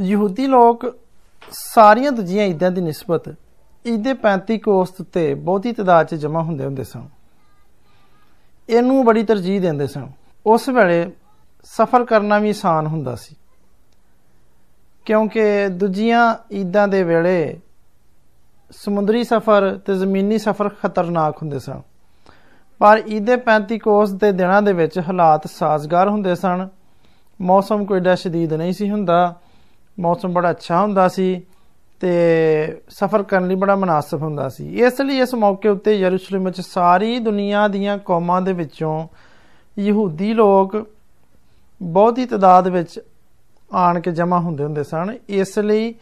ਯਹੂਦੀ ਲੋਕ ਸਾਰੀਆਂ ਦੂਜੀਆਂ ਈਦਾਂ ਦੀ ਨਿਸਬਤ ਈਦੇ 35 ਕੋਸਤ ਤੇ ਬਹੁਤੀ ਤਦਾਦ 'ਚ ਜਮ੍ਹਾਂ ਹੁੰਦੇ ਹੁੰਦੇ ਸਨ। ਇਹਨੂੰ ਬੜੀ ਤਰਜੀਹ ਦਿੰਦੇ ਸਨ। ਉਸ ਵੇਲੇ ਸਫ਼ਰ ਕਰਨਾ ਵੀ ਆਸਾਨ ਹੁੰਦਾ ਸੀ। ਕਿਉਂਕਿ ਦੂਜੀਆਂ ਈਦਾਂ ਦੇ ਵੇਲੇ ਸਮੁੰਦਰੀ ਸਫ਼ਰ ਤੇ ਜ਼ਮੀਨੀ ਸਫ਼ਰ ਖਤਰਨਾਕ ਹੁੰਦੇ ਸਨ। ਪਰ ਈਦੇ 35 ਕੋਸ ਦੇ ਦਿਨਾਂ ਦੇ ਵਿੱਚ ਹਾਲਾਤ ਸਾਜ਼ਗਾਰ ਹੁੰਦੇ ਸਨ। ਮੌਸਮ ਕੋਈ ਡਾ ਸ਼ਦੀਦ ਨਹੀਂ ਸੀ ਹੁੰਦਾ। ਮੌਸਮ ਬੜਾ ਅੱਛਾ ਹੁੰਦਾ ਸੀ ਤੇ ਸਫ਼ਰ ਕਰਨ ਲਈ ਬੜਾ ਮناسب ਹੁੰਦਾ ਸੀ। ਇਸ ਲਈ ਇਸ ਮੌਕੇ ਉੱਤੇ ਯਰੂਸ਼ਲਮ ਵਿੱਚ ਸਾਰੀ ਦੁਨੀਆ ਦੀਆਂ ਕੌਮਾਂ ਦੇ ਵਿੱਚੋਂ ਯਹੂਦੀ ਲੋਕ ਬਹੁਤ ਹੀ ਤਦਾਦ ਵਿੱਚ ਆਣ ਕੇ ਜਮ੍ਹਾਂ ਹੁੰਦੇ ਹੁੰਦੇ ਸਨ। ਇਸ ਲਈ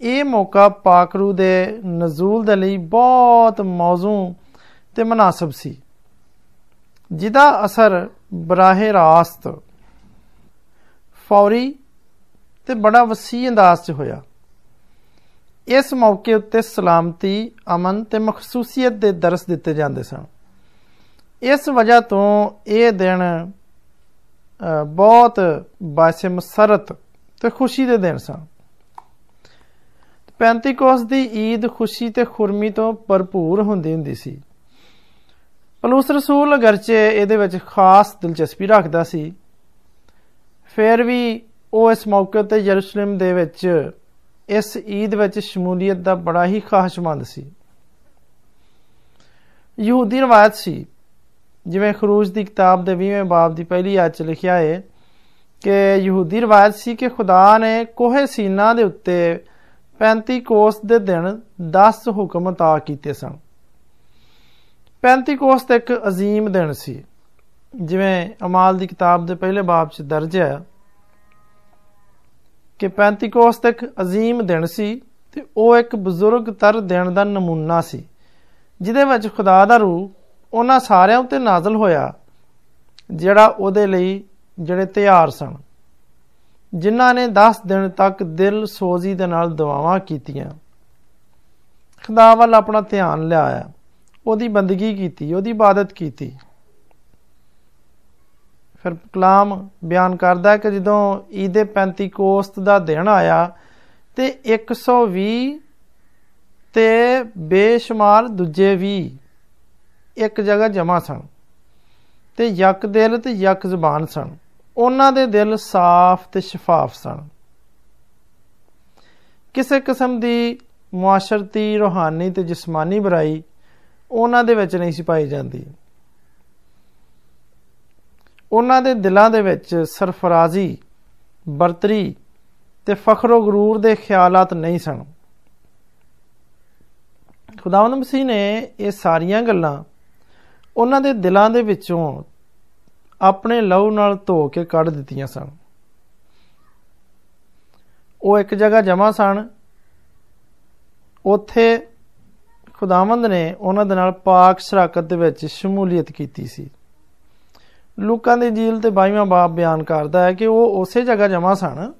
ਇਹ ਮੌਕਾ ਪਾਕਰੂ ਦੇ ਨਜ਼ੂਲ ਦੇ ਲਈ ਬਹੁਤ ਮੌਜ਼ੂ ਤੇ ਮناسب ਸੀ। ਜਿਹਦਾ ਅਸਰ ਬਰਾਹੇ ਰਾਸਤ ਫੌਰੀ ਤੇ ਬੜਾ ਵਸੀ ਅੰਦਾਜ਼ 'ਚ ਹੋਇਆ। ਇਸ ਮੌਕੇ ਉੱਤੇ ਸਲਾਮਤੀ, ਅਮਨ ਤੇ ਮਖਸੂਸੀਅਤ ਦੇ ਦਰਸ ਦਿੱਤੇ ਜਾਂਦੇ ਸਨ। ਇਸ ਵਜ੍ਹਾ ਤੋਂ ਇਹ ਦਿਨ ਬਹੁਤ ਬਾਸੇ ਮਸਰਤ ਤੇ ਖੁਸ਼ੀ ਦੇ ਦਿਨ ਸਨ। ਪੈਂਤੀਕੋਸ ਦੀ ਈਦ ਖੁਸ਼ੀ ਤੇ ਖੁਰਮੀ ਤੋਂ ਭਰਪੂਰ ਹੁੰਦੀ ਹੁੰਦੀ ਸੀ। ਪਲੂਸ ਰਸੂਲ ਅਗਰਚੇ ਇਹਦੇ ਵਿੱਚ ਖਾਸ ਦਿਲਚਸਪੀ ਰੱਖਦਾ ਸੀ। ਫਿਰ ਵੀ ਉਹ ਇਸ ਮੌਕੇ ਤੇ ਯਰੂਸ਼ਲਮ ਦੇ ਵਿੱਚ ਇਸ ਈਦ ਵਿੱਚ ਸ਼ਮੂਲੀਅਤ ਦਾ ਬੜਾ ਹੀ ਖਾਸ਼ਮੰਦ ਸੀ ਯਹੂਦੀ ਰਵਾਇਤ ਸੀ ਜਿਵੇਂ ਖਰੂਜ ਦੀ ਕਿਤਾਬ ਦੇ 20ਵੇਂ ਬਾਬ ਦੀ ਪਹਿਲੀ ਆਇਤ 'ਚ ਲਿਖਿਆ ਹੈ ਕਿ ਯਹੂਦੀ ਰਵਾਇਤ ਸੀ ਕਿ ਖੁਦਾ ਨੇ ਕੋਹੇ ਸੀਨਾ ਦੇ ਉੱਤੇ 35 ਕੋਸ ਦੇ ਦਿਨ 10 ਹੁਕਮ ਤਾ ਕੀਤੇ ਸਨ 35 ਕੋਸ ਤੇ ਇੱਕ عظیم ਦਿਨ ਸੀ ਜਿਵੇਂ ਅਮਾਲ ਦੀ ਕਿਤਾਬ ਦੇ ਪਹਿਲੇ ਬਾਬ 'ਚ ਦਰਜ ਹੈ ਕਿ ਪੈਂਤੀਕੋਸਤ ਇੱਕ عظیم ਦਿਨ ਸੀ ਤੇ ਉਹ ਇੱਕ ਬਜ਼ੁਰਗ ਤਰ ਦਿਨ ਦਾ ਨਮੂਨਾ ਸੀ ਜਿਹਦੇ ਵਿੱਚ ਖੁਦਾ ਦਾ ਰੂਹ ਉਹਨਾਂ ਸਾਰਿਆਂ ਉੱਤੇ ਨਾਜ਼ਲ ਹੋਇਆ ਜਿਹੜਾ ਉਹਦੇ ਲਈ ਜਿਹੜੇ ਤਿਆਰ ਸਨ ਜਿਨ੍ਹਾਂ ਨੇ 10 ਦਿਨ ਤੱਕ ਦਿਲ ਸੋਜ਼ੀ ਦੇ ਨਾਲ ਦੁਆਵਾਂ ਕੀਤੀਆਂ ਖੁਦਾ ਵੱਲ ਆਪਣਾ ਧਿਆਨ ਲਿਆਇਆ ਉਹਦੀ ਬੰਦਗੀ ਕੀਤੀ ਉਹਦੀ ਇਬਾਦਤ ਕੀਤੀ ਫਿਰ ਕਲਾਮ ਬਿਆਨ ਕਰਦਾ ਹੈ ਕਿ ਜਦੋਂ ਈਦੇ 35 ਕੋਸਤ ਦਾ ਦਿਨ ਆਇਆ ਤੇ 120 ਤੇ ਬੇਸ਼ੁਮਾਰ ਦੂਜੇ ਵੀ ਇੱਕ ਜਗ੍ਹਾ ਜਮਾ ਸਨ ਤੇ ਯਕ ਦਿਲ ਤੇ ਯਕ ਜ਼ਬਾਨ ਸਨ। ਉਹਨਾਂ ਦੇ ਦਿਲ ਸਾਫ਼ ਤੇ ਸ਼ਫਾਫ ਸਨ। ਕਿਸੇ ਕਿਸਮ ਦੀ ਮੁਆਸ਼ਰਤੀ, ਰੋਹਾਨੀ ਤੇ ਜਿਸਮਾਨੀ ਬੁਰਾਈ ਉਹਨਾਂ ਦੇ ਵਿੱਚ ਨਹੀਂ ਸੀ ਪਾਈ ਜਾਂਦੀ। ਉਹਨਾਂ ਦੇ ਦਿਲਾਂ ਦੇ ਵਿੱਚ ਸਰਫਰਾਜ਼ੀ, ਬਰਤਰੀ ਤੇ ਫਖਰੋ ਗਰੂਰ ਦੇ ਖਿਆਲਾਤ ਨਹੀਂ ਸਨ। ਖੁਦਾਵੰਦ ਮਸੀਹ ਨੇ ਇਹ ਸਾਰੀਆਂ ਗੱਲਾਂ ਉਹਨਾਂ ਦੇ ਦਿਲਾਂ ਦੇ ਵਿੱਚੋਂ ਆਪਣੇ ਲਹੂ ਨਾਲ ਧੋ ਕੇ ਕੱਢ ਦਿੱਤੀਆਂ ਸਨ। ਉਹ ਇੱਕ ਜਗ੍ਹਾ ਜਮਾ ਸਨ। ਉੱਥੇ ਖੁਦਾਵੰਦ ਨੇ ਉਹਨਾਂ ਦੇ ਨਾਲ ਪਾਕ ਸ਼ਰਾਕਤ ਦੇ ਵਿੱਚ ਸ਼ਮੂਲੀਅਤ ਕੀਤੀ ਸੀ। ਲੂਕਾਂ ਦੇ ਜੀਲ ਤੇ 22ਵਾਂ ਬਾਬ ਬਿਆਨ ਕਰਦਾ ਹੈ ਕਿ ਉਹ ਉਸੇ ਜਗ੍ਹਾ ਜਮਾ ਸਨ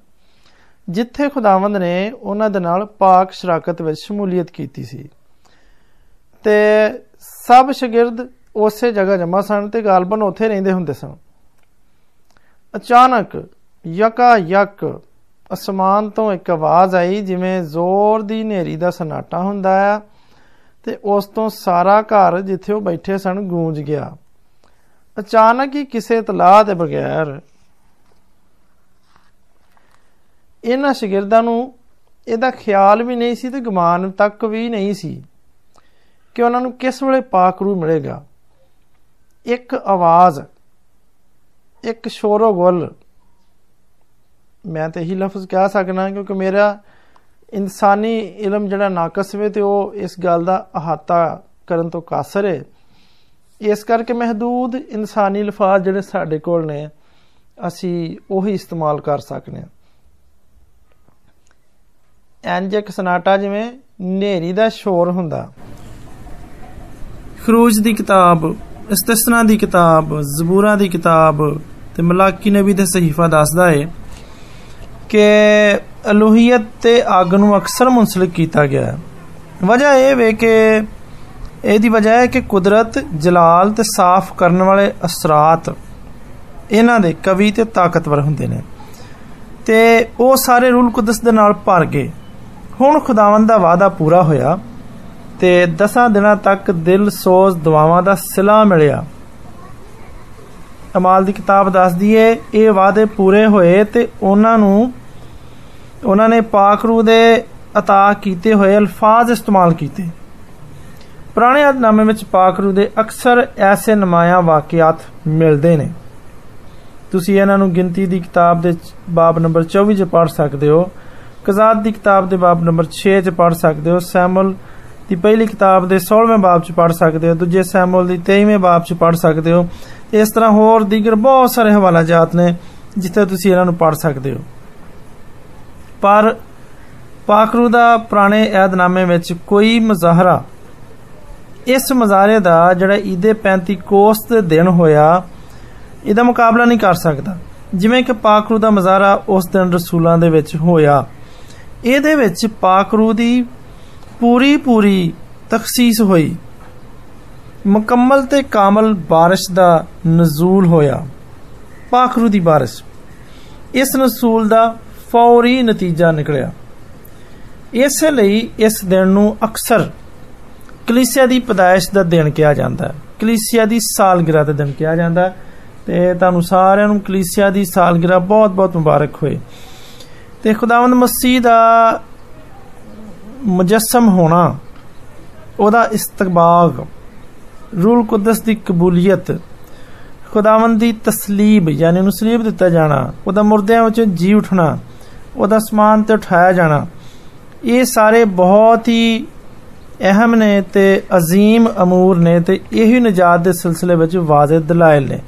ਜਿੱਥੇ ਖੁਦਾਵੰਦ ਨੇ ਉਹਨਾਂ ਦੇ ਨਾਲ ਪਾਕ ਸ਼ਰਾਕਤ ਵਿੱਚ ਸ਼ਮੂਲੀਅਤ ਕੀਤੀ ਸੀ। ਤੇ ਸਭ ਸ਼ਾਗਿਰਦ ਉਸੇ ਜਗ੍ਹਾ ਜਮਾ ਸਨ ਤੇ ਗਾਲਬਨ ਉੱਥੇ ਰਹਿੰਦੇ ਹੁੰਦੇ ਸਨ। ਅਚਾਨਕ ਯਕਾ ਯਕ ਅਸਮਾਨ ਤੋਂ ਇੱਕ ਆਵਾਜ਼ ਆਈ ਜਿਵੇਂ ਜ਼ੋਰ ਦੀ ਹਨੇਰੀ ਦਾ ਸਨਾਟਾ ਹੁੰਦਾ ਹੈ ਤੇ ਉਸ ਤੋਂ ਸਾਰਾ ਘਰ ਜਿੱਥੇ ਉਹ ਬੈਠੇ ਸਨ ਗੂੰਜ ਗਿਆ। ਅਚਾਨਕ ਹੀ ਕਿਸੇ ਤਲਾਹ ਦੇ ਬਗੈਰ ਇਹਨਾਂ ਸ਼ਾਗਿਰਦਾਂ ਨੂੰ ਇਹਦਾ ਖਿਆਲ ਵੀ ਨਹੀਂ ਸੀ ਤੇ ਗਮਾਨ ਤੱਕ ਵੀ ਨਹੀਂ ਸੀ ਕਿ ਉਹਨਾਂ ਨੂੰ ਕਿਸ ਵੇਲੇ ਪਾਕ ਰੂ ਮਿਲੇਗਾ। ਇੱਕ ਆਵਾਜ਼, ਇੱਕ ਸ਼ੋਰੋ ਗੁਲ ਮੈਂ ਤੇ ਇਹੀ ਲਫ਼ਜ਼ ਕਹਿ ਸਕਣਾ ਕਿਉਂਕਿ ਮੇਰਾ ਇਨਸਾਨੀ ਇਲਮ ਜਿਹੜਾ ਨਾਕਸ ਵੇ ਤੇ ਉਹ ਇਸ ਗੱਲ ਦਾ ਅਹਾਤਾ ਕਰਨ ਤੋਂ ਕਾਸਰ ਹੈ ਇਸ ਕਰਕੇ ਮਹਦੂਦ ਇਨਸਾਨੀ ਲਫ਼ਾਜ਼ ਜਿਹੜੇ ਸਾਡੇ ਕੋਲ ਨੇ, ਅਸੀਂ ਉਹੀ ਇਸਤੇਮਾਲ ਕਰ ਸਕਨੇ ਆ ਇੰਜ ਇੱਕ ਸਨਾਟਾ ਜਿਵੇਂ ਨੇਰੀ ਦਾ ਸ਼ੋਰ ਹੁੰਦਾ। ਖਰੂਜ ਦੀ ਕਿਤਾਬ, ਇਸਤਸਨਾ ਦੀ ਕਿਤਾਬ, ਜ਼ਬੂਰਾ ਦੀ ਕਿਤਾਬ ਤੇ ਮਲਾਕੀ ਨਬੀ ਦੇ ਸਹੀਫਾ ਦੱਸਦਾ ਹੈ ਕਿ ਅਲੂਹੀਅਤ ਤੇ ਅੱਗ ਨੂੰ ਅਕਸਰ ਮੁਨਸਲਿਕ ਕੀਤਾ ਗਿਆ ਹੈ। ਵਜ੍ਹਾ ਇਹ ਵੇ ਕਿ ਇਹਦੀ ਵਜ੍ਹਾ ਹੈ ਕਿ ਕੁਦਰਤ ਜਲਾਲ ਤੇ ਸਾਫ਼ ਕਰਨ ਵਾਲੇ ਅਸਰਾਤ ਇਹਨਾਂ ਦੇ ਕਵੀ ਤੇ ਤਾਕਤਵਰ ਹੁੰਦੇ ਨੇ। ਤੇ ਉਹ ਸਾਰੇ ਰੂਲ ਕੁਦਸ ਦੇ ਨਾਲ ਭਰ ਗਏ। ਹੁਣ ਖੁਦਾਵੰਦ ਦਾ ਵਾਅਦਾ ਪੂਰਾ ਹੋਇਆ ਤੇ 10 ਦਿਨਾਂ ਤੱਕ ਦਿਲ ਸੋਜ਼ ਦੁਆਵਾਂ ਦਾ ਸਿਲਾ ਮਿਲਿਆ। ਅਮਾਲ ਦੀ ਕਿਤਾਬ ਦੱਸਦੀ ਏ ਇਹ ਵਾਅਦੇ ਪੂਰੇ ਹੋਏ ਤੇ ਉਹਨਾਂ ਨੂੰ, ਉਹਨਾਂ ਨੇ ਪਾਕ ਰੂ ਦੇ ਅਤਾ ਕੀਤੇ ਹੋਏ ਅਲਫਾਜ਼ ਇਸਤੇਮਾਲ ਕੀਤੇ। ਪੁਰਾਣੇ ਅਧਨਾਮੇ ਵਿੱਚ ਪਾਕ ਰੂ ਦੇ ਅਕਸਰ ਐਸੇ ਨਮਾਇਆ ਵਾਕਿਆਤ ਮਿਲਦੇ ਨੇ। ਤੁਸੀਂ ਇਹਨਾਂ ਨੂੰ ਗਿਣਤੀ ਦੀ ਕਿਤਾਬ ਦੇ ਬਾਬ ਨੰਬਰ 24 'ਚ ਪੜ੍ਹ ਸਕਦੇ ਹੋ, ਕਜ਼ਾਤ ਦੀ ਕਿਤਾਬ ਦੇ ਬਾਬ ਨੰਬਰ 6 'ਚ ਪੜ੍ਹ ਸਕਦੇ ਹੋ, ਸੈਮੂਅਲ ਦੀ ਪਹਿਲੀ ਕਿਤਾਬ ਦੇ 16ਵੇਂ ਬਾਬ 'ਚ ਪੜ੍ਹ ਸਕਦੇ ਹੋ, ਦੂਜੇ ਸੈਮੂਅਲ ਦੀ 23ਵੇਂ ਬਾਬ 'ਚ ਪੜ੍ਹ ਸਕਦੇ ਹੋ। ਇਸ ਤਰ੍ਹਾਂ ਹੋਰ ਦੀਗਰ ਬਹੁਤ ਸਾਰੇ ਹਵਾਲਾ ਜਾਤ ਨੇ ਜਿੱਥੇ ਤੁਸੀਂ ਇਹਨਾਂ ਨੂੰ ਪੜ੍ਹ ਸਕਦੇ ਹੋ। ਪਰ ਪਾਕਰੂ ਦਾ ਪੁਰਾਣੇ ਏਧਨਾਮੇ ਵਿੱਚ ਕੋਈ ਮਜ਼ਾਹਰਾ ਇਸ ਮਜ਼ਾਰੇ ਦਾ ਜਿਹੜਾ ਈਦੇ 35 ਕੋਸ ਦੇ ਦਿਨ ਹੋਇਆ ਇਹਦਾ ਮੁਕਾਬਲਾ ਨਹੀਂ ਕਰ ਸਕਦਾ ਜਿਵੇਂ ਕਿ ਪਾਕਰੂ ਦਾ ਮਜ਼ਾਰਾ ਉਸ ਦਿਨ ਰਸੂਲਾਂ ਦੇ ਵਿੱਚ ਹੋਇਆ ਇਹਦੇ ਵਿੱਚ ਪਾਕਰੂ ਦੀ ਪੂਰੀ ਪੂਰੀ ਤਖਸੀਸ ਹੋਈ ਮੁਕੰਮਲ ਤੇ ਕਾਮਲ بارش ਦਾ ਨਜ਼ੂਲ ਹੋਇਆ ਪਾਖਰੂ ਦੀ بارش ਇਸ ਨਜ਼ੂਲ ਦਾ ਫੌਰੀ ਨਤੀਜਾ ਨਿਕਲਿਆ ਇਸੇ ਲਈ ਇਸ ਦਿਨ ਨੂੰ ਅਕਸਰ ਕਲੀਸਿਆ ਦੀ ਪਦਾਇਸ਼ ਦਾ ਦਿਨ ਕਿਹਾ ਜਾਂਦਾ ਹੈ। ਕਲੀਸਿਆ ਦੀ ਸਾਲਗਿਰਾ ਦਾ ਦਿਨ ਕਿਹਾ ਜਾਂਦਾ ਤੇ ਤੁਹਾਨੂੰ ਸਾਰਿਆਂ ਨੂੰ ਕਲੀਸਿਆ ਦੀ ਸਾਲਗਿਰਾ ਬਹੁਤ-ਬਹੁਤ ਮੁਬਾਰਕ ਹੋਏ। ਤੇ ਖੁਦਾਵੰਦ ਮਸੀਹ ਦਾ ਮੁਜੱਸਮ ਹੋਣਾ, ਉਹਦਾ ਇਸਤਕਬਾਲ ਰੂਲ ਕੁਦਸ ਦੀ ਕਬੂਲੀਅਤ, ਖੁਦਾਵੰਦ ਦੀ ਤਸਲੀਬ, ਯਾਨੀ ਉਹਨੂੰ ਸਲੀਬ ਦਿੱਤਾ ਜਾਣਾ, ਉਹਦਾ ਮੁਰਦਿਆਂ ਵਿੱਚ ਜੀ ਉਠਣਾ, ਉਹਦਾ ਸਮਾਨ ਤੇ ਉਠਾਇਆ ਜਾਣਾ, ਇਹ ਸਾਰੇ ਬਹੁਤ ਹੀ ਅਹਿਮ ਨੇ ਤੇ عظیم ਅਮੂਰ ਨੇ ਤੇ ਇਹੀ ਨਜਾਤ ਦੇ ਸਿਲਸਿਲੇ ਵਿੱਚ ਵਾਜ਼ਿਹ ਦਲਾਇਲ ਨੇ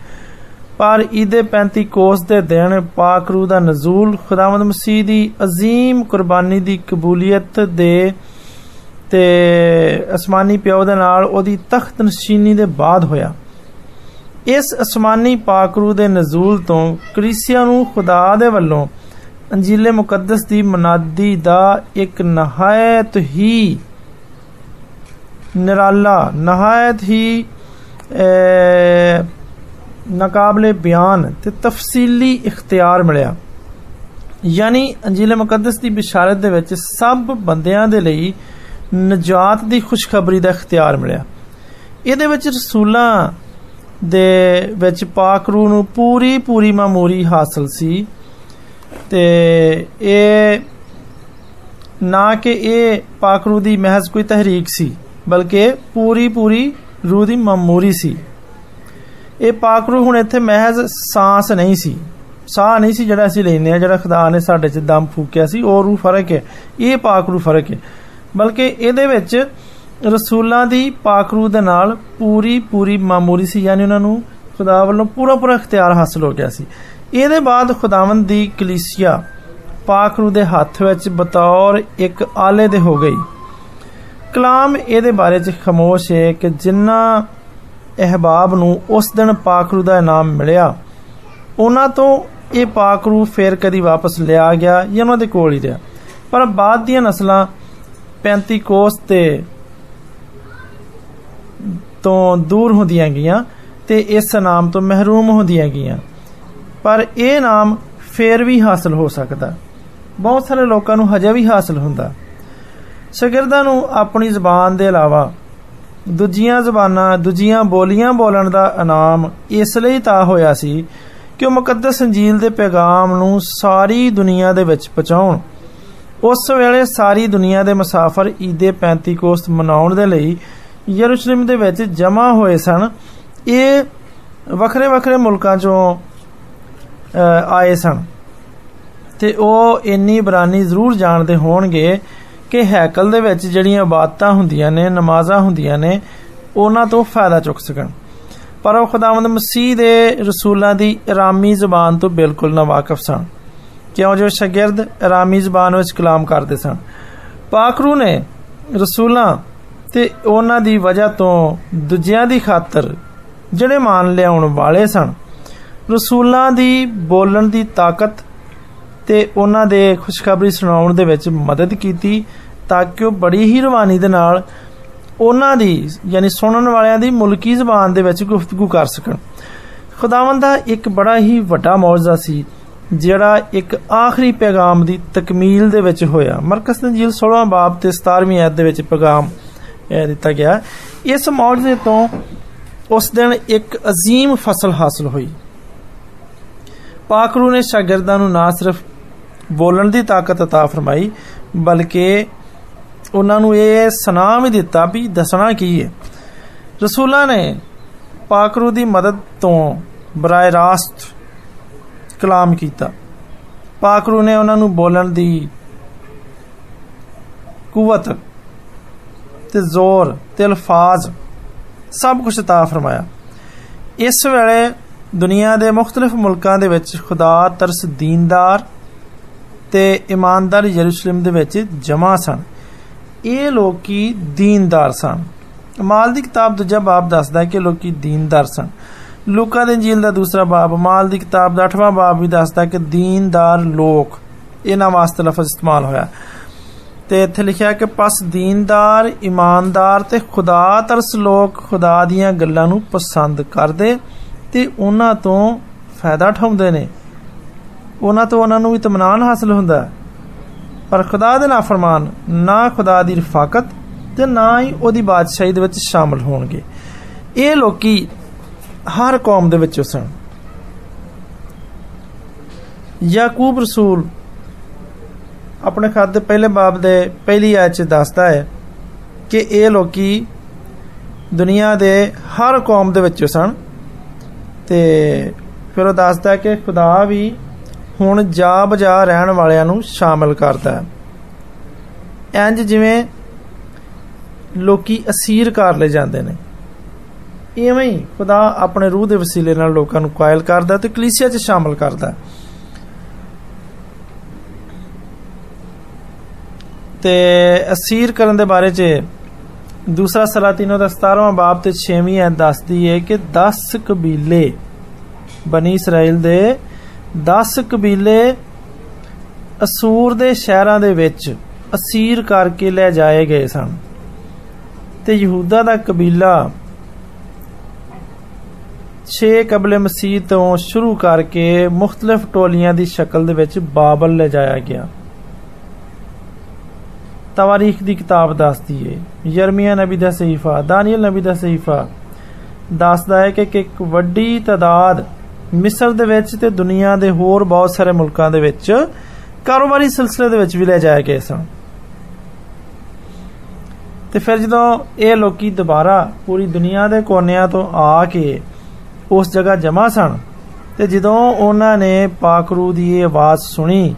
ਪਰ ਈਦੇ 35 ਕੋਸ ਦੇ ਦਿਨ ਪਾਕ ਰੂ ਦਾ ਨਜ਼ੂਲ ਖੁਦਾਵੰਦ ਮਸੀਹ ਦੀ عظیم ਕੁਰਬਾਨੀ ਦੀ ਕਬੂਲੀਅਤ ਦੇ ਤੇ ਅਸਮਾਨੀ ਪਿਓ ਦੇ ਨਾਲ ਉਹਦੀ ਤਖਤ ਨਸ਼ੀਨੀ ਦੇ ਬਾਅਦ ਹੋਇਆ ਇਸ ਅਸਮਾਨੀ ਪਾਕਰੂ ਦੇ ਨਜ਼ੂਲ ਤੋਂ ਕ੍ਰਿਸਚੀਅਨ ਨੂੰ ਖੁਦਾ ਦੇ ਵੱਲੋਂ ਅੰਜੀਲੇ ਮੁਕੱਦਸ ਦੀ ਮਨਾਦੀ ਦਾ ਇੱਕ ਨਹਾਇਤ ਹੀ ਨਿਰਾਲਾ, ਨਹਾਇਤ ਹੀ ਨਕਾਬਲੇ ਬਿਆਨ ਤੇ ਤਫਸੀਲੀ ਇਖਤਿਆਰ ਮਿਲਿਆ। ਯਾਨੀ ਅੰਜੀਲੇ ਮੁਕੱਦਸ ਦੀ ਬਿਸ਼ਾਰਤ ਦੇ ਵਿੱਚ ਸਭ ਬੰਦਿਆਂ ਦੇ ਲਈ ਨਜਾਤ ਦੀ ਖੁਸ਼ਖਬਰੀ ਦਾ ਇਖਤਿਆਰ ਮਿਲਿਆ। ਇਹਦੇ ਵਿੱਚ ਰਸੂਲਾਂ ਦੇ ਵਿੱਚ ਪਾਕ ਰੂ ਨੂੰ ਪੂਰੀ ਪੂਰੀ ਮਾਮੂਰੀ ਹਾਸਲ ਸੀ ਤੇ ਇਹ ਨਾ ਕਿ ਇਹ ਪਾਕ ਰੂ ਦੀ ਮਹਿਜ਼ ਕੋਈ ਤਹਿਰੀਕ ਸੀ। ਬਲਕਿ ਪੂਰੀ ਪੂਰੀ ਰੂਹ ਦੀ ਮਾਮੂਰੀ ਸੀ ਇਹ ਪਾਕ ਰੂ ਹੁਣ ਇੱਥੇ ਮਹਿਜ਼ ਸਾਹ ਨਹੀਂ ਸੀ ਸਾਹ ਨਹੀਂ ਸੀ ਜਿਹੜਾ ਅਸੀਂ ਲੈਨੇ ਆ ਜਿਹੜਾ ਖੁਦਾ ਨੇ ਸਾਡੇ 'ਚ ਦਮ ਫੂਕਿਆ ਸੀ ਉਹ ਰੂਹ ਫ਼ਰਕ ਹੈ ਇਹ ਪਾਕ ਰੂ ਫ਼ਰਕ ਹੈ ਬਲਕਿ ਇਹਦੇ ਵਿੱਚ ਰਸੂਲਾਂ ਦੀ ਪਾਕ ਰੂਹ ਦੇ ਨਾਲ ਪੂਰੀ ਪੂਰੀ ਮਾਮੂਲੀ ਸੀ ਯਾਨੀ ਉਹਨਾਂ ਨੂੰ ਖੁਦਾ ਵੱਲੋਂ ਪੂਰਾ ਪੂਰਾ ਇਖਤਿਆਰ ਹਾਸਲ ਹੋ ਗਿਆ ਸੀ ਇਹਦੇ ਬਾਅਦ ਖੁਦਾਵੰਦ ਦੀ ਕਲੀਸਿਆ ਪਾਕ ਰੂਹ ਦੇ ਹੱਥ ਵਿੱਚ ਬਤੌਰ ਇੱਕ ਆਲੇ ਦੇ ਹੋ ਗਈ ਕਲਾਮ ਇਹਦੇ ਬਾਰੇ ਚ ਖਮੋਸ਼ ਹੈ ਕਿ ਜਿੰਨਾ ਅਹਬਾਬ ਨੂੰ ਉਸ ਦਿਨ ਪਾਕ ਰੂਹ ਦਾ ਇਨਾਮ ਮਿਲਿਆ, ਉਹਨਾਂ ਤੋਂ ਇਹ ਪਾਕ ਰੂਹ ਫੇਰ ਕਦੀ ਵਾਪਸ ਲਿਆ ਗਿਆ ਜਾਂ ਉਹਨਾਂ ਦੇ ਕੋਲ ਹੀ ਰਿਹਾ। ਪਰ ਬਾਅਦ ਦੀਆਂ ਨਸਲਾਂ 35 ਕੋਸ ਤੇ ਤੋਂ ਦੂਰ ਹੁੰਦੀਆਂ ਗਈਆਂ ਤੇ ਇਸ ਨਾਮ ਤੋਂ ਮਹਿਰੂਮ ਹੁੰਦੀਆਂ ਗਈਆਂ। ਪਰ ਇਹ ਨਾਮ ਫੇਰ ਵੀ ਹਾਸਲ ਹੋ ਸਕਦਾ। ਬਹੁਤ ਸਾਰੇ ਲੋਕਾਂ ਨੂੰ ਹਜੇ ਵੀ ਹਾਸਲ ਹੁੰਦਾ। ਸ਼ਾਗਿਰਦਾਂ ਨੂੰ ਆਪਣੀ ਜ਼ੁਬਾਨ ਦੇ ਇਲਾਵਾ ਦੂਜੀਆਂ ਜ਼ਬਾਨਾਂ, ਦੂਜੀਆਂ ਬੋਲੀਆਂ ਬੋਲਣ ਦਾ ਇਨਾਮ ਇਸ ਲਈ ਤਾਂ ਹੋਇਆ ਸੀ ਕਿ ਉਹ ਮੁਕੱਦਸ ਅੰਜੀਲ ਦੇ ਪੈਗਾਮ ਨੂੰ ਸਾਰੀ ਦੁਨੀਆ ਦੇ ਵਿੱਚ ਪਹੁੰਚਾਉਣ। ਉਸ ਵੇਲੇ ਸਾਰੀ ਦੁਨੀਆ ਦੇ ਮੁਸਾਫਰ ਈਦੇ 35 ਕੋਸਤ ਮਨਾਉਣ ਦੇ ਲਈ ਯਰੂਸ਼ਲਮ ਦੇ ਵਿੱਚ ਜਮ੍ਹਾਂ ਹੋਏ ਸਨ। ਇਹ ਵੱਖਰੇ ਵੱਖਰੇ ਮੁਲਕਾਂ ਚੋਂ ਆਏ ਸਨ। ਤੇ ਉਹ ਇੰਨੀ ਬਰਾਨੀ ਜ਼ਰੂਰ ਜਾਣਦੇ ਹੋਣਗੇ ਕਿ ਹੈਕਲ ਦੇ ਵਿੱਚ ਜਿਹੜੀਆਂ ਇਬਾਦਤਾਂ ਹੁੰਦੀਆਂ ਨੇ, ਨਮਾਜ਼ਾਂ ਹੁੰਦੀਆਂ ਨੇ, ਉਹਨਾਂ ਤੋਂ ਫਾਇਦਾ ਚੁੱਕ ਸਕਣ। ਪਰ ਉਹ ਖੁਦਾਵੰਦ ਮਸੀਹ ਦੇ ਰਸੂਲਾਂ ਦੀ ਇਰਾਮੀ ਜ਼ੁਬਾਨ ਤੋਂ ਬਿਲਕੁਲ ਨਾ ਵਾਕਿਫ ਸਨ। ਕਿਉਂ? ਜੋ ਸ਼ਾਗਿਰਦ ਆਰਾਮੀ ਜ਼ਬਾਨ ਵਿੱਚ ਕਲਾਮ ਕਰਦੇ ਸਨ। ਪਾਕਰੂ ਨੇ ਰਸੂਲਾਂ ਤੇ ਉਹਨਾਂ ਦੀ ਵਜ੍ਹਾ ਤੋਂ ਦੂਜਿਆਂ ਦੀ ਖਾਤਰ ਜਿਹੜੇ ਮੰਨ ਲਿਆਉਣ ਵਾਲੇ ਸਨ, ਰਸੂਲਾਂ ਦੀ ਬੋਲਣ ਦੀ ਤਾਕਤ ਤੇ ਉਹਨਾਂ ਦੇ ਖੁਸ਼ਖਬਰੀ ਸੁਣਾਉਣ ਦੇ ਵਿੱਚ ਮਦਦ ਕੀਤੀ ਤਾਂ ਕਿ ਉਹ ਬੜੀ ਹੀ ਰਵਾਨੀ ਦੇ ਨਾਲ ਉਹਨਾਂ ਦੀ ਯਾਨੀ ਸੁਣਨ ਵਾਲਿਆਂ ਦੀ ਮੁਲਕੀ ਜ਼ਬਾਨ ਦੇ ਵਿੱਚ ਗੁਫ਼ਤਗੂ ਕਰ ਸਕਣ ਖੁਦਾਵੰਦ ਦਾ ਇੱਕ ਬੜਾ ਹੀ ਵੱਡਾ ਮੌਜਜ਼ਾ ਸੀ ਜਿਹੜਾ ਇੱਕ ਆਖਰੀ ਪੈਗਾਮ ਦੀ ਤਕਮੀਲ ਦੇ ਵਿੱਚ ਹੋਇਆ ਮਰਕਸ ਦੀ ਇੰਜੀਲ 16 ਬਾਬ ਤੇ 17ਵੀਂ ਆਇਤ ਦੇ ਵਿੱਚ ਪੈਗਾਮ ਇਹ ਦਿੱਤਾ ਗਿਆ ਇਸ ਮੌਜੂਦੇ ਤੋਂ ਉਸ ਦਿਨ ਇੱਕ عظیم ਫਸਲ ਹਾਸਲ ਹੋਈ ਪਾਕਰੂ ਨੇ ਸ਼ਾਗਿਰਦਾਂ ਨੂੰ ਨਾ ਸਿਰਫ ਬੋਲਣ ਦੀ ਤਾਕਤ عطا ਫਰਮਾਈ ਬਲਕਿ ਉਹਨਾਂ ਨੂੰ ਇਹ ਸੁਣਾ ਵੀ ਦਿੱਤਾ ਵੀ ਦੱਸਣਾ ਕੀ ਹੈ ਰਸੂਲਾਂ ਨੇ ਪਾਕਰੂ ਦੀ ਮਦਦ ਤੋਂ ਬਰਾਏ ਰਾਸਤ ਕਲਾਮ ਕੀਤਾ ਪਾਕਰੂ ਨੇ ਉਹਨਾਂ ਨੂੰ ਬੋਲਣ ਦੀ ਕੂਵਤ ਤੇ ਜ਼ੋਰ ਤੇ ਅਲਫਾਜ਼ ਸਭ ਕੁਝ عطا ਫਰਮਾਇਆ ਇਸ ਵੇਲੇ ਦੁਨੀਆ ਦੇ ਮੁxtਲਫ ਮੁਲਕਾਂ ਦੇ ਵਿੱਚ ਖੁਦਾ ਤਰਸ ਦੀਨਦਾਰ ਤੇ ਇਮਾਨਦਾਰ ਯਰੂਸ਼ਲਮ ਦੇ ਵਿੱਚ ਜਮਾ ਸਨ। ਇਹ ਲੋਕੀ ਦੀਨਦਾਰ ਸਨ। ਮਾਲ ਦੀ ਕਿਤਾਬ ਦੂਜਾ ਬਾਬ ਦੱਸਦਾ ਹੈ ਕਿ ਲੋਕੀ ਦੀਨਦਾਰ ਸਨ। ਲੂਕਾ ਦੇ ਇੰਜੀਲ ਦਾ ਦੂਸਰਾ ਬਾਬ, ਮਾਲ ਦੀ ਕਿਤਾਬ ਦਾ 8ਵਾਂ ਬਾਬ ਵੀ ਦੱਸਦਾ ਕਿ ਦੀਨਦਾਰ ਲੋਕ ਇਹਨਾਂ ਵਾਸਤੇ ਲਫ਼ਜ਼ ਇਸਤੇਮਾਲ ਹੋਇਆ। ਤੇ ਇੱਥੇ ਲਿਖਿਆ ਕਿ ਪਸ ਦੀਨਦਾਰ, ਇਮਾਨਦਾਰ ਤੇ ਖੁਦਾ ਤਰਸ ਲੋਕ ਖੁਦਾ ਦੀਆਂ ਗੱਲਾਂ ਨੂੰ ਪਸੰਦ ਕਰਦੇ ਤੇ ਉਹਨਾਂ ਤੋਂ ਫਾਇਦਾ ਉਠਾਉਂਦੇ ਨੇ। ਉਹਨਾਂ ਤੋਂ ਉਹਨਾਂ ਨੂੰ ਇਤਮਾਨਾਨ ਹਾਸਲ ਹੁੰਦਾ ਪਰ ਖੁਦਾ ਦੇ ਨਾਫਰਮਾਨ ਨਾ ਖੁਦਾ ਦੀ ਰਫਾਕਤ ਤੇ ਨਾ ਹੀ ਉਹਦੀ ਬਾਦਸ਼ਾਹੀ ਦੇ ਵਿੱਚ ਸ਼ਾਮਲ ਹੋਣਗੇ। ਇਹ ਲੋਕੀ ਹਰ ਕੌਮ ਦੇ ਵਿੱਚ ਸਨ। ਯਾਕੂਬ ਰਸੂਲ ਆਪਣੇ ਖਾਤ ਦੇ ਪਹਿਲੇ ਬਾਬ ਦੇ ਪਹਿਲੀ ਆਇਤ ਚ ਦੱਸਦਾ ਹੈ ਕਿ ਇਹ ਲੋਕੀ ਦੁਨੀਆ ਦੇ ਹਰ ਕੌਮ ਦੇ ਵਿੱਚ ਸਨ ਤੇ ਫਿਰ ਉਹ ਦੱਸਦਾ ਕਿ ਖੁਦਾ ਵੀ ਹੁਣ ਜਾ ਬਜਾ ਰਹਿਣ ਵਾਲਿਆਂ ਨੂੰ ਸ਼ਾਮਲ ਕਰਦਾ ਹੈ। ਇੰਜ ਜਿਵੇਂ ਲੋਕੀ ਅਸੀਰ ਕਰ ਲੈ ਜਾਂਦੇ ਨੇ। ਇਵੇਂ ਹੀ ਖੁਦਾ ਆਪਣੇ ਰੂਹ ਦੇ ਵਸੀਲੇ ਨਾਲ ਲੋਕਾਂ ਨੂੰ ਕਾਇਲ ਕਰਦਾ ਤੇ ਕਲੀਸਿਆ 'ਚ ਸ਼ਾਮਲ ਕਰਦਾ ਤੇ ਅਸੀਰ ਕਰਨ ਦੇ ਬਾਰੇ 'ਚ ਦੂਸਰਾ ਸਲਾਤੀਨੋ ਦਾ 17ਵਾਂ ਬਾਬ ਤੇ 6ਵੀਂ ਐ ਦੱਸਦੀ ਹੈ ਕਿ 10 ਕਬੀਲੇ ਬਨੀ ਇਸਰਾਇਲ ਦੇ 10 ਕਬੀਲੇ ਅਸੂਰ ਦੇ ਸ਼ਹਿਰਾਂ ਦੇ ਵਿੱਚ ਅਸੀਰ ਕਰਕੇ ਲੈ ਜਾਏ ਗਏ ਸਨ। ਤੇ ਯਹੂਦਾ ਦਾ ਕਬੀਲਾ 6 ਕਬਲੇ ਮਸੀਹ ਤੋਂ ਸ਼ੁਰੂ ਕਰਕੇ ਮੁxtਲਫ ਟੋਲੀਆਂ ਦੀ ਸ਼ਕਲ ਦੇ ਵਿੱਚ ਬਾਬਲ ਲੈ ਜਾਇਆ ਗਿਆ। ਤਵਾਰੀਖ ਦੀ ਕਿਤਾਬ ਦੱਸਦੀ ਹੈ ਯਰਮੀਆ ਨਬੀ ਦਾ ਸਹੀਫਾ, ਦਾਨੀਅਲ ਨਬੀ ਦਾ ਸਹੀਫਾ ਦੱਸਦਾ ਹੈ ਕਿ ਇੱਕ ਵੱਡੀ ਤਾਦਾਦ ਮਿਸਰ ਦੇ ਵਿੱਚ ਤੇ ਦੁਨੀਆ ਦੇ ਹੋਰ ਬਹੁਤ ਸਾਰੇ ਮੁਲਕਾਂ ਦੇ ਵਿੱਚ ਕਾਰੋਬਾਰੀ ਸਿਲਸਿਲੇ ਦੇ ਵਿੱਚ ਵੀ ਲੈ ਜਾਏ ਗਏ ਸਨ। ਤੇ ਫਿਰ ਜਦੋਂ ਇਹ ਲੋਕੀ ਦੁਬਾਰਾ ਪੂਰੀ ਦੁਨੀਆ ਦੇ ਕੋਨਿਆਂ ਤੋਂ ਆ ਕੇ ਉਸ ਜਗ੍ਹਾ ਜਮਾ ਸਨ ਤੇ ਜਦੋਂ ਉਹਨਾਂ ਨੇ ਪਾਕਰੂ ਦੀ ਇਹ ਆਵਾਜ਼ ਸੁਣੀ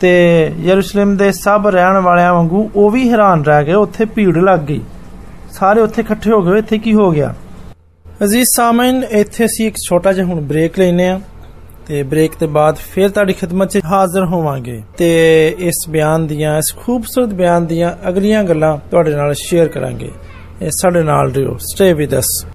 ਤੇ ਯਰੂਸ਼ਲਮ ਦੇ ਸਭ ਰਹਿਣ ਵਾਲਿਆਂ ਵਾਂਗੂ ਉਹ ਵੀ ਹੈਰਾਨ ਰਹਿ ਗਏ, ਉੱਥੇ ਭੀੜ ਲੱਗ ਗਈ। ਸਾਰੇ ਉੱਥੇ ਇਕੱਠੇ ਹੋ ਗਏ, ਇੱਥੇ ਕੀ ਹੋ ਗਿਆ? ਅਜ਼ੀਜ਼ ਸਾਮਨ, ਇੱਥੇ ਅਸੀਂ ਇੱਕ ਛੋਟਾ ਜਿਹਾ ਹੁਣ ਬ੍ਰੇਕ ਲੈਨੇ ਆ ਤੇ ਬ੍ਰੇਕ ਤੋਂ ਬਾਅਦ ਫਿਰ ਤੁਹਾਡੀ ਖidmat 'ਚ ਹਾਜ਼ਰ ਹੋਵਾਂਗੇ ਤੇ ਇਸ ਬਿਆਨ ਦੀਆਂ, ਇਸ ਖੂਬਸੂਰਤ ਬਿਆਨ ਦੀਆਂ ਅਗਲੀਆਂ ਗੱਲਾਂ ਤੁਹਾਡੇ ਨਾਲ ਸ਼ੇਅਰ ਕਰਾਂਗੇ। ਇਹ ਸਾਡੇ ਨਾਲ ਰਿਓ। Stay with us